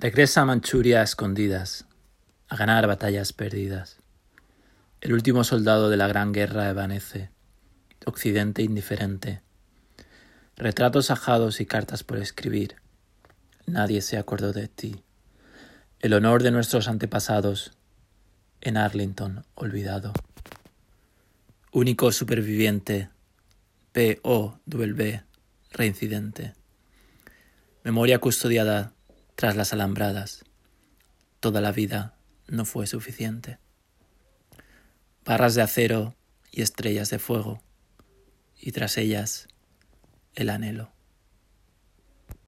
Regresa a Manchuria a escondidas, a ganar batallas perdidas. El último soldado de la gran guerra evanece, Occidente indiferente. Retratos ajados y cartas por escribir. Nadie se acordó de ti. El honor de nuestros antepasados en Arlington olvidado. Único superviviente, P.O.W. reincidente. Memoria custodiada tras las alambradas. Toda la vida no fue suficiente. Barras de acero y estrellas de fuego, y tras ellas el anhelo.